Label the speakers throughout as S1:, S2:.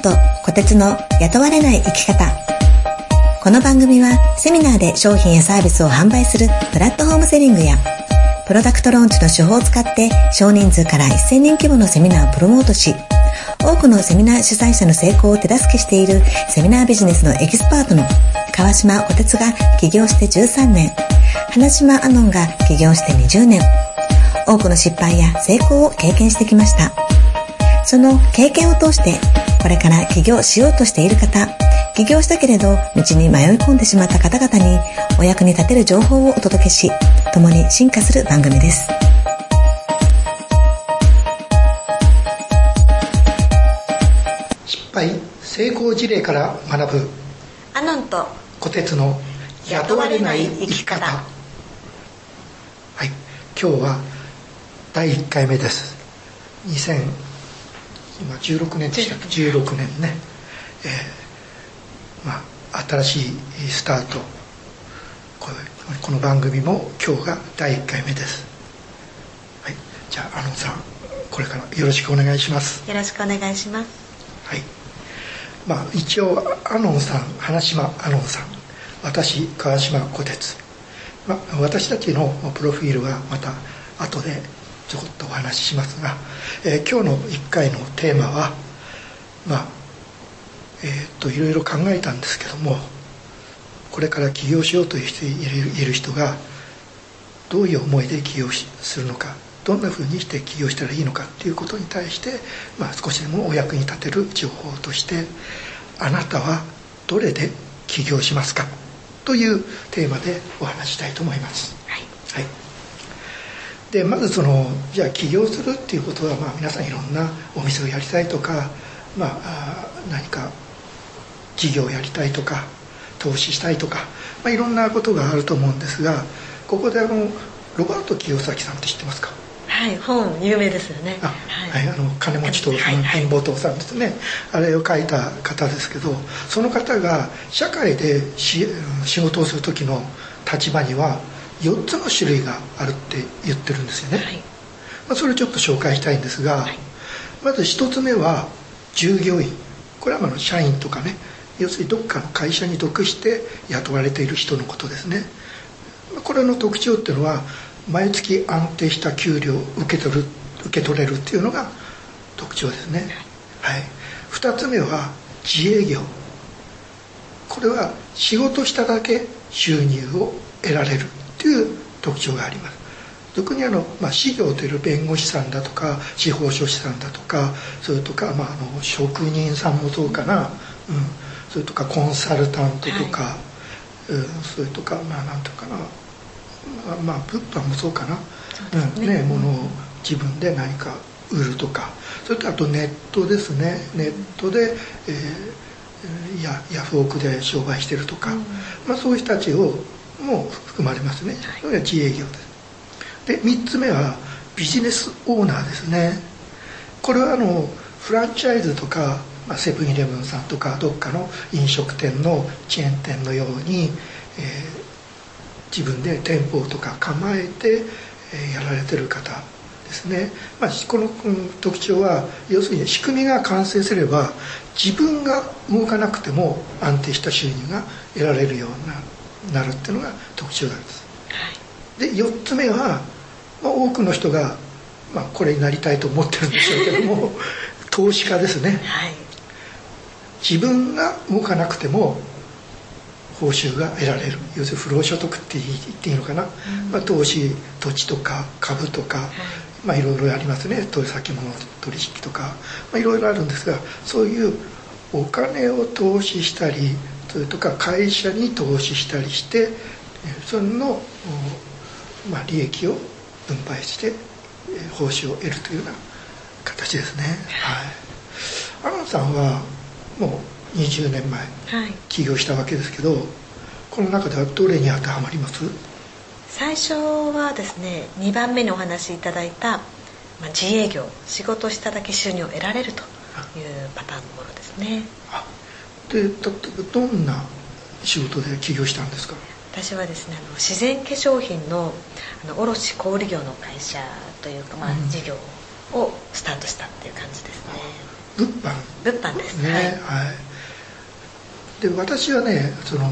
S1: と小鉄の雇われない生き方。この番組はセミナーで商品やサービスを販売する platform selling や product launch の手法を使って少人数から1000人規模のセミナーをプロモートし多くのセミナー主催者の成功を手助けしているセミナービジネスのエキスパートの川島小鉄が起業して13年花島アノンが起業して20年多くの失敗や成功を経験してきました。その経験を通してこれから起業しようとしている方起業したけれど道に迷い込んでしまった方々にお役に立てる情報をお届けし共に進化する番組です。
S2: 失敗成功事例から学ぶ
S1: アノンと
S2: 虎鉄の雇われない生き方。はい今日は第1回目です。2000今16年でしたっけ？16年ね、えーまあ、新しいスタート。この番組も今日が第1回目です。はい。じゃあアノンさんこれからよろしくお願いします。
S1: よろしくお願いします。
S2: はい。まあ一応アノンさん花島アノンさん私川島小鉄、まあ、私たちのプロフィールはまた後でちょこっとお話ししますが、えー今日の1回のテーマはまあえーっといろいろ考えたんですけどもこれから起業しようという人いるいる人がどういう思いで起業しするのかどんなふうにして起業したらいいのかっていうことに対して、まあ、少しでもお役に立てる情報としてあなたはどれで起業しますか？というテーマでお話ししたいと思います。
S1: はい。
S2: はい、でまずそのじゃあ起業するっていうことは、まあ、皆さんいろんなお店をやりたいとか、まあ、あー何か事業をやりたいとか投資したいとか、まあ、いろんなことがあると思うんですがここであのロバート清崎さんって知ってますか？
S1: はい本有名ですよね。
S2: あはい、あの金持ち父さん、貧乏父さんですね。あれを書いた方ですけどその方が社会でし仕事をする時の立場には4つの種類があるって言ってるんですよね、
S1: はい。
S2: まあ、それをちょっと紹介したいんですが、
S1: はい。
S2: まず1つ目は従業員。これはまあ社員とかね。要するにどっかの会社に属して雇われている人のことですね。まあこれの特徴っていうのは毎月安定した給料を受け取る受け取れるっていうのが特徴ですね。はい。2つ目は自営業。これは仕事しただけ収入を得られるっていう特徴があります。特にあの、まあ、事業という弁護士さんだとか司法書士さんだとかそれとか、まあ、あの職人さんもそうかな、うん、それとかコンサルタントとか、うん、それとかまあなんていうかな。まあ、まあ、物販もそうかな。
S1: そうね。
S2: うん。ね、ものを自分で何か売るとか。それとあとネットですね。ネットで、えーやヤフオクで商売してるとか、
S1: うん。
S2: まあ、そういう人たちをも含まれますね、
S1: はい。
S2: 自営業です。で3つ目はビジネスオーナーですね。これはあのフランチャイズとかまあセブンイレブンさんとかどっかの飲食店のチェーン店のように、えー自分で店舗とか構えて、えーやられてる方ですね、まあ、このうん特徴は要するに仕組みが完成すれば自分が動かなくても安定した収入が得られるようにななるっていうのが特徴なんです。で4つ目は、まあ、多くの人が、まあ、これになりたいと思ってるんでしょうけども 投資家ですね。
S1: はい。
S2: 自分が動かなくても報酬が得られる。要するに不労所得って言っていいのかな、まあ、投資土地とか株とか、まあ、いろいろありますね。取り先物取引とか、まあ、いろいろあるんですがそういうお金を投資したりそれとか会社に投資したりしてえその、おまあ、利益を分配してえ報酬を得るというような形ですね。はい、アロンさんはもう20年前
S1: はい。
S2: 起業したわけですけどこの中ではどれに当てはまります？
S1: 最初はですね2番目にお話しいただいた、まあ、自営業仕事しただけ収入を得られるというパターンのものですね。
S2: あでだどんな仕事で起業したんですか？
S1: 私はですねあの自然化粧品のあの卸小売業の会社というか、まあ
S2: うん。
S1: 事業をスタートしたっていう感じですね。
S2: 物販？
S1: 物販です。
S2: ね、はい。で私はねその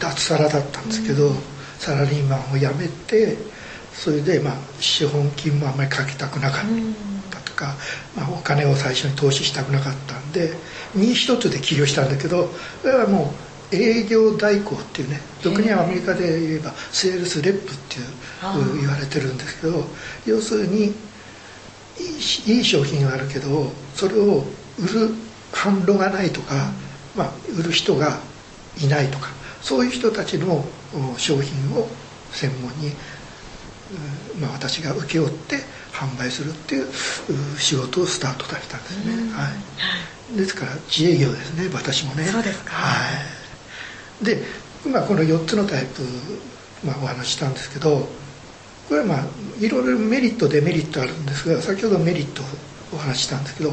S2: 脱サラだったんですけど、サラリーマンを辞めてそれでまあ資本金もあんまりかけたくなかったとか、まあ、お金を最初に投資したくなかったんで身一つで起業したんだけどそれはもう営業代行っていうね俗にはアメリカで言えばセールスレップっていう言われてるんですけど要するにいい商品はあるけどそれを売る販路がないとか、まあ、売る人がいないとかそういう人たちの商品を専門に、まあ、私が請け負って販売するっていう仕事をスタートさせたんですね、はい、ですから自営業ですね私もね。
S1: そうですか、は
S2: い、で今この4つのタイプ、まあ、お話したんですけどこれはまあいろいろメリットデメリットあるんですが先ほどメリットをお話ししたんですけど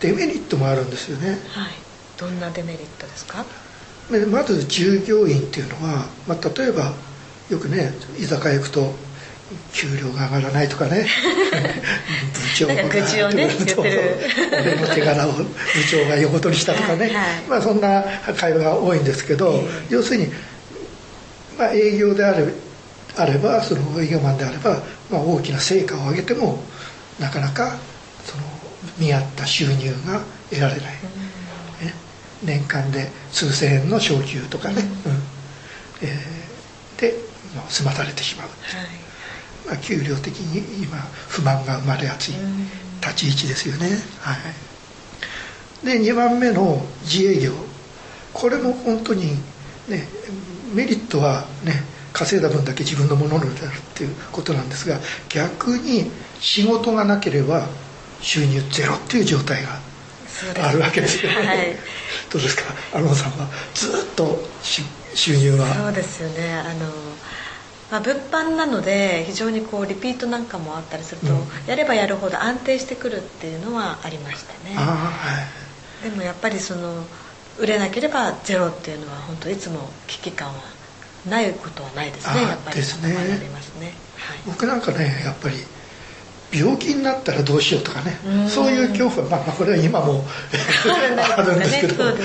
S2: デメリットもあるんですよね。
S1: はい。どんなデメリットですか？
S2: まず従業員っていうのは、まあ、例えばよくね居酒屋行くと給料が上がらないとかね。部長が
S1: 愚痴をね
S2: 俺の手柄を部長が横取りしたとかね、はいはい、まあ、そんな会話が多いんですけど、えー、要するに、まあ、営業であれあればその営業マンであれば、まあ、大きな成果を上げてもなかなかその見合った収入が得られない、うん、ね、年間で数千円の昇給とかね、うん。えー、で、まあ、済まされてしまう、はいまあ、給料的に今不満が生まれやすい立ち位置ですよね、はい、で2番目の自営業。これも本当にねメリットはね稼いだ分だけ自分のものになるっていうことなんですが逆に仕事がなければ収入ゼロっていう状態があるわけですよ。ね、はい、どうですか？アロンさんはずっと収入は？
S1: そうですよね。あのまあ、物販なので非常にこうリピートなんかもあったりすると、うん、やればやるほど安定してくるっていうのはありましたね、はい、でもやっぱりその売れなければゼロっていうのは本当いつも危機感はないことはないですね。やっぱり
S2: ですね、
S1: ありますね、
S2: はい、僕なんかねやっぱり病気になったらどうしようとかねそういう恐怖は、まあ、これは今も あるんですけど、ね。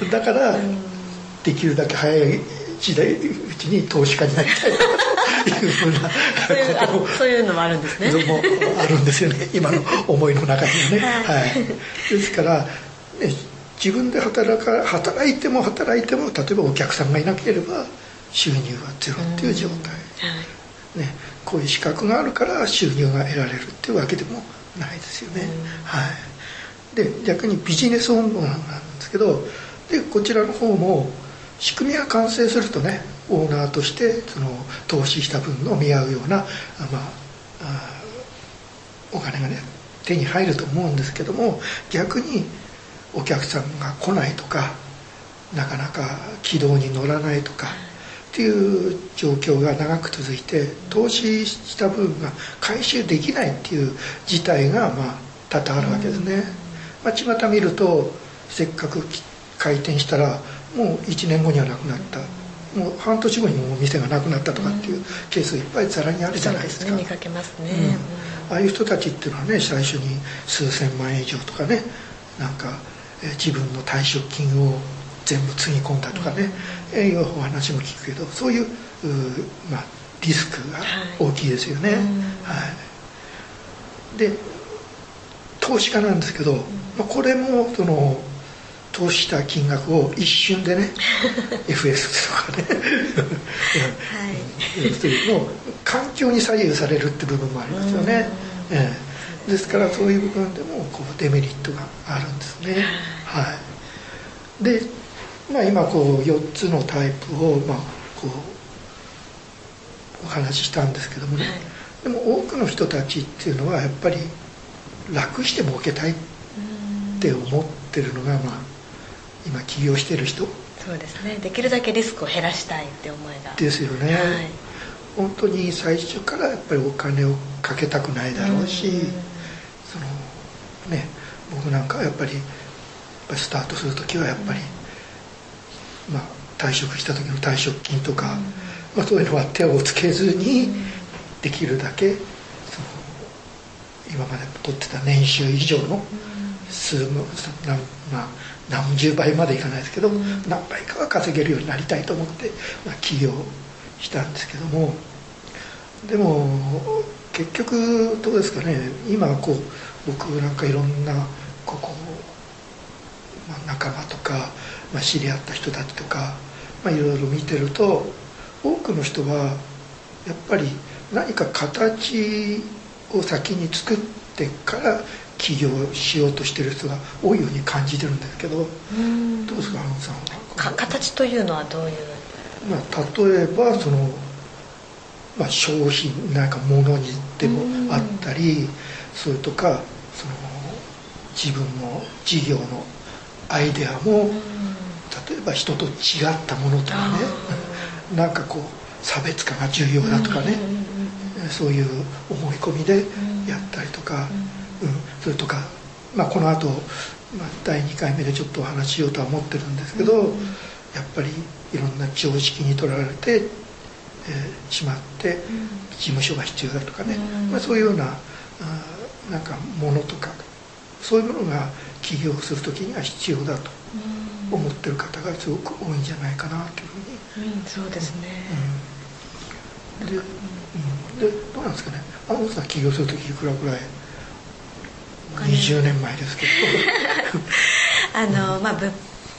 S2: うん、だからできるだけ早い時代うちに投資家になりたいというふうな
S1: こと。をそういうのもあるんですね。
S2: もあるんですよね 今の思いの中にはね、はい、ですから、ね、自分で働か働いても働いても例えばお客さんがいなければ収入はゼロっていう状態、ね、こういう資格があるから収入が得られるっていうわけでもないですよね、はい、で逆にビジネス本部なんですけどでこちらの方も仕組みが完成するとねオーナーとしてその投資した分の見合うような、まあ、お金がね手に入ると思うんですけども逆にお客さんが来ないとかなかなか軌道に乗らないとかっていう状況が長く続いて投資した分が回収できないっていう事態がまあ多々あるわけですね。まあ、巷見るとせっかく開店したらもう1年後にはなくなった。もう半年後にもう店がなくなったとかっていうケースがいっぱいざらにあるじゃないですか。
S1: ね、見かけますね、
S2: うん、ああいう人たちっていうのはね最初に数千万円以上とかねなんか自分の退職金を全部つぎ込んだとかね、うん、いうお話も聞くけどそういうまあ、リスクが大きいですよね、はい、はい、で投資家なんですけど、まあ、これもその投資した金額を一瞬でね FS とかね。はい、もう環境に左右されるって部分もありますよね、ええ、ですからそういう部分でもこうデメリットがあるん。ですねはいでまあ、今こう4つのタイプをまあこうお話ししたん。ですけどもね、はい、でも多くの人たちっていうのはやっぱり楽して儲けたいって思ってるのがまあ今起業してる人？
S1: そうですね。できるだけリスクを減らしたいって思いが。
S2: ですよね、はい、本当に最初からやっぱりお金をかけたくないだろうしそのね僕なんかやっぱりスタートする時はやっぱり、まあ、退職した時の退職金とか、まあ、そういうのは手をつけずにできるだけその今今まで取ってた年収以上の数のな、まあ、何十倍までいかないですけど、何倍かは稼げるようになりたいと思って、まあ、起業したんですけどもでも結局どうですかね今こう僕なんかいろんなここ、まあ、仲間とか、まあ、知り合った人たちとか、まあ、いろいろ見てると多くの人はやっぱり何か形を先に作ってから起業しようとしてる人が多いように感じてるんですけどどうですかあのさん
S1: は？形というのはどういう、
S2: まあ、例えばその、まあ、商品なんか物にでもあったりそれとかその自分の事業のアイデアも例えば人と違ったものとかね。なんかこう差別化が重要だとかね。そういう思い込みでやったりとか、うん、それとか、まあ、この後、まあ第2回目でちょっとお話ししようとは思ってるんですけど、やっぱりいろんな常識にとらわれて、えー、しまって事務所が必要だとかね、まあ、そういうようなあなんかものとかそういうものが起業する時には必要だと思ってる方がすごく多いんじゃないかなという
S1: ふうに、うん、そうですね、
S2: うん、で,、うん、でどうなんですかね。あのさん起業する時いくらぐらい20年前ですけど。
S1: あの、まあ物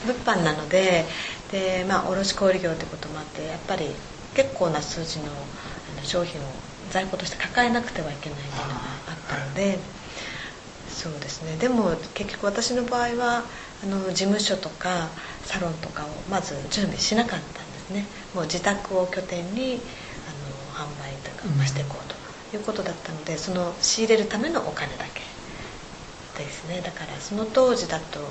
S1: 物販なのでで、まあ、卸小売業ってこともあってやっぱり結構な数字のあの商品を在庫として抱えなくてはいけないというのがあったので、はい、そうですね。でも結局私の場合はあの事務所とかサロンとかをまず準備しなかったんですね。もう自宅を拠点にあの販売とか、ましていこうということだったのでその仕入れるためのお金だけですね。だからその当時だとあの、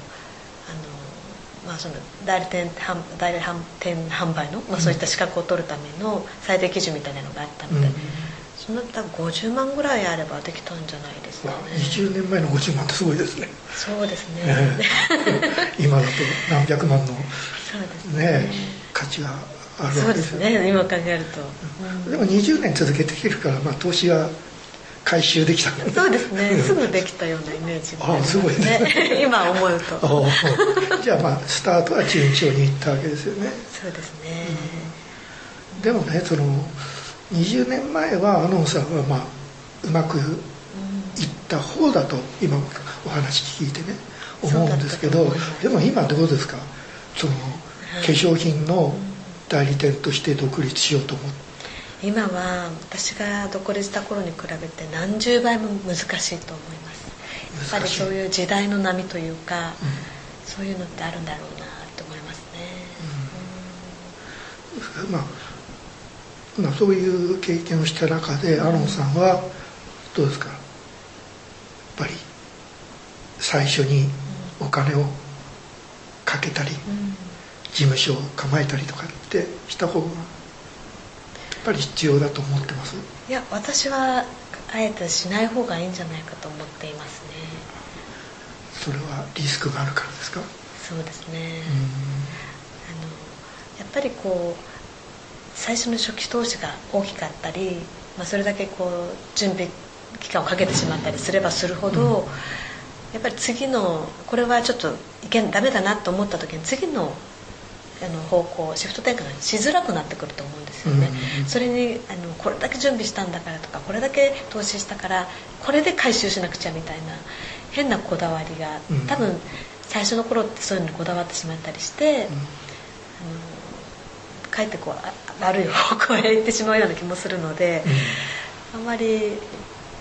S1: まあ、その代理店代理店販売の、まあ、そういった資格を取るための最低基準みたいなのがあったので、うん、そのた50万ぐらいあればできたんじゃないですかね。
S2: 20年前の50万ってすごいですね。
S1: そうですね、
S2: えー、今だと何百万のそうですね、ね、価値があるわけです
S1: そうですね。今考えると、
S2: うん、でも20年続けてきてるから、まあ、投資は回収できた
S1: そうですね。すぐできたようなイメージ
S2: ああすごいね。
S1: 今思うと。
S2: じゃあまあスタートは順調にいったわけですよね。
S1: そうですね、
S2: うん、でもねその20年前はアノンさんはまあうまくいった方だと今お話聞いてね思うんですけどでも今どうですか？その化粧品の代理店として独立しようと思って
S1: 今は私が独立した頃に比べて何十倍も難しいと思います。やっぱりそういう時代の波というか、うん、そういうのってあるんだろうなと思いますね、
S2: うん、まあまあ、そういう経験をした中でアロンさんはどうですか？やっぱり最初にお金をかけたり、事務所を構えたりとかってした方がぱり必要だと思ってます？
S1: いや私はあえてしない方がいいんじゃないかと思っていますね。
S2: それはリスクがあるからですか？
S1: そうですね。あのやっぱりこう最初の初期投資が大きかったり、まあ、それだけこう準備期間をかけてしまったりすればするほど、うん、やっぱり次のこれはちょっといけダメだなと思った時に次のあの方向シフト転換がしづらくなってくると思うんですよね、うん、それにあのこれだけ準備したんだからとかこれだけ投資したからこれで回収しなくちゃみたいな変なこだわりが多分最初の頃ってそういうのにこだわってしまったりして、うん、あのかえってこう悪い方向へ行ってしまうような気もするので、うん、あんまり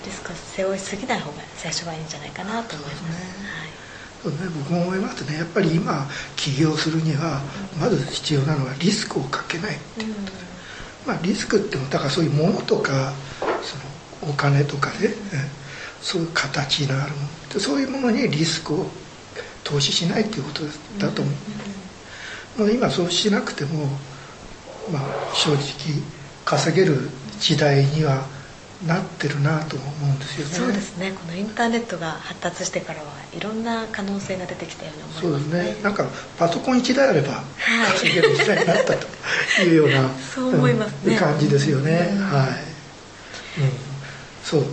S1: リスクを背負いすぎない方が最初はいいんじゃないかなと思います。はい
S2: ね、僕も思いますね。やっぱり今起業するにはまず必要なのはリスクをかけない。っていうことで、まあ、リスクっていうのはだからそういうものとかそのお金とかで、ね、そういう形のあるもの。そういうものにリスクを投資しないっていうことだと思う、もう今そうしなくても、まあ、正直稼げる時代にはなってるなと思うんですよね。
S1: そうですね。このインターネットが発達してからはいろんな可能性が出てきたように思います、ね、
S2: そうですね。なんかパソコン1台あれば稼げる時代になったというような、
S1: そう思いますね、
S2: 感じですよね、うん、はい、うん、そう。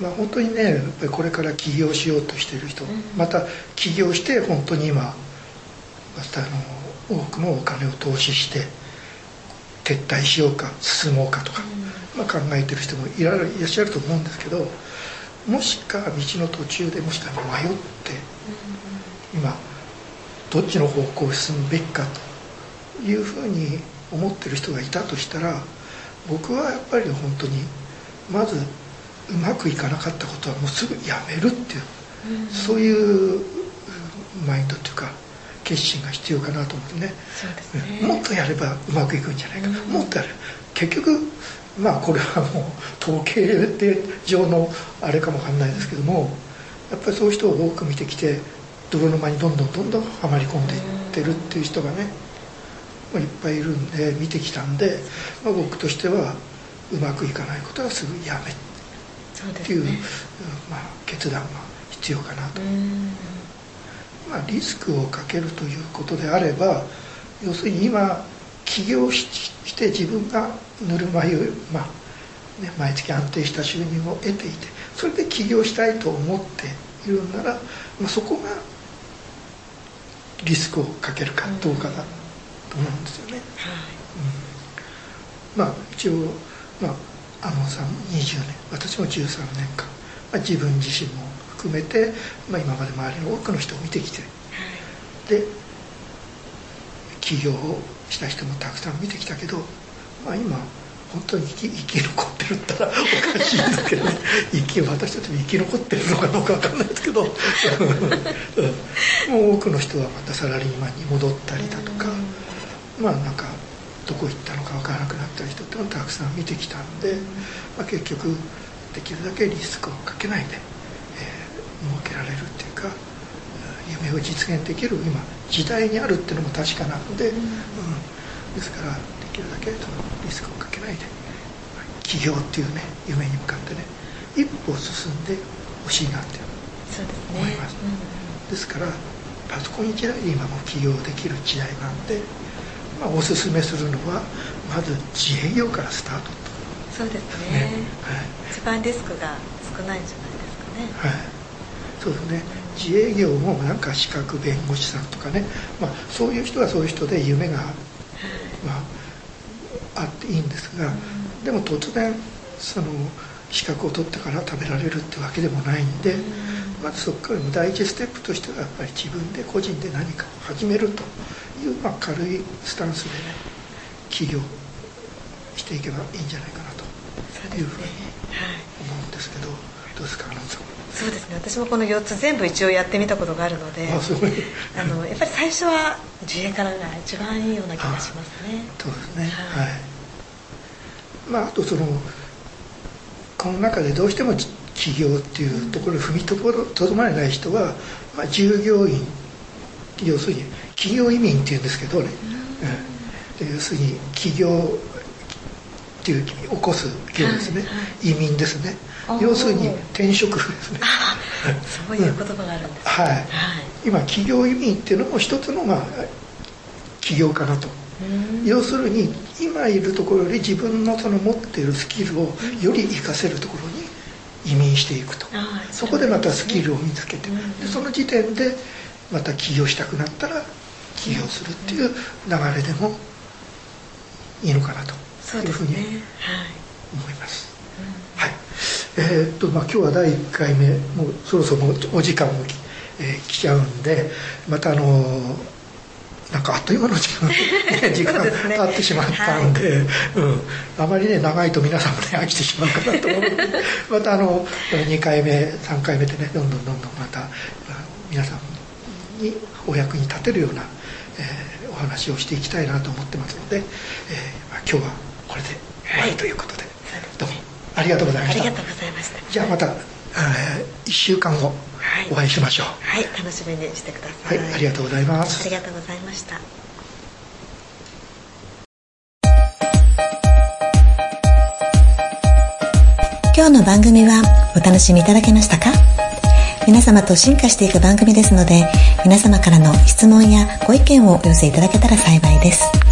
S2: まあ、本当にねやっぱりこれから起業しようとしている人、うん、また起業して本当に今またあの多くのお金を投資して撤退しようか進もうかとか、うん、まあ、考えてる人もいらっしゃると思うんですけどもしか道の途中でもしか迷って、うん、今どっちの方向を進むべきかというふうに思ってる人がいたとしたら僕はやっぱり本当にまずうまくいかなかったことはもうすぐやめるっていう、うん、そういうマインドっていうか決心が必要かなと思ってね、ね、もっとやればうまくいくんじゃないか、うん、もっとやる結局まあこれはもう統計で上のあれかもわかんないですけどもやっぱりそういう人を多く見てきて泥沼にどんどんどんどんはまり込んでいってるっていう人がねいっぱいいるんで見てきたんで、まあ、僕としてはうまくいかないことはすぐやめっていう、ね、まあ、決断が必要かなと。まあ、リスクをかけるということであれば要するに今起業して自分がぬるま湯、まあね、毎月安定した収入を得ていてそれで起業したいと思っているなら、まあ、そこがリスクをかけるかどうかだと思うんですよね。うん、まあ一応、まあ、天野さんも20年私も13年間、まあ、自分自身も含めて、まあ、今まで周りの多くの人を見てきて、で起業をした人もたくさん見てきたけど、まあ、今本当に生き生き残ってるったらおかしいですけどね。生き私たちも生き残ってるのかどうか分かんないですけど。もう多くの人はまたサラリーマンに戻ったりだとか、まあなんかどこ行ったのか分からなくなった人ってのをたくさん見てきたんで、まあ、結局できるだけリスクをかけないで、えー、儲けられるっていうか夢を実現できる今時代にあるっていうのも確かなので、うん、ですからできるだけそのリスクをかけないで起業っていうね夢に向かってね一歩進んでほしいなって思います、ねうん、ですからパソコン1台で今も起業できる時代なんで、まあ、おすすめするのはまず自営業からスタートと。
S3: そうですね、ね、はい、一番リスクが少ないんじゃないですかね。はい。
S2: そうですね自営業もなんか資格弁護士さんとかね、まあ、そういう人はそういう人で夢が、まあ、あっていいんですが、でも突然その資格を取ってから食べられるってわけでもないんで、まずそこから第一ステップとしてはやっぱり自分で個人で何かを始めるという、まあ、軽いスタンスでね起業していけばいいんじゃないかなというふうに思うんですけど、どうですか
S3: そうですね。私もこの4つ全部一応やってみたことがあるのであのやっぱり最初は自衛からが一番いいような気がしますね。
S2: そうですね。はい、はい、まああとそのこの中でどうしても起業っていうところに踏みとどまれない人は、まあ、従業員要するに企業移民っていうんですけどね、うん、要するに起業っていう起こす業ですね、はいはい、移民ですね。要するに転職ですね。
S3: そういう言葉があるんです、
S2: はい、はい、今企業移民っていうのも一つのまあ起業家なと。要するに今いるところより自分のその持っているスキルをより活かせるところに移民していくと、そこでまたスキルを見つけて、でその時点でまた起業したくなったら起業するっていう流れでもいいのかなというふうに思います。はい。えー、っとまあ、今日は第1回目。もうそろそろお時間も、えー、来ちゃうんでまたあのー、なんかあっという間の時間 時間経ってしまったんで、はい、うん、あまりね長いと皆さんもね飽きてしまうかなと思うので またあの2回目3回目でねどんどんどんどんまた皆さんにお役に立てるような、えー、お話をしていきたいなと思ってますので、えーまあ、今日はこれで。終わりということで、はい、どうも。ありがとうございました。あ
S3: りがとうございました。
S2: じゃあまた、えー、1週間後お会いしましょう。
S3: はい、楽しみにしてください。
S2: はいありがとうございます。
S3: ありがとうございました。
S1: 今日の番組はお楽しみいただけましたか？皆様と進化していく番組ですので皆様からの質問やご意見をお寄せいただけたら幸いです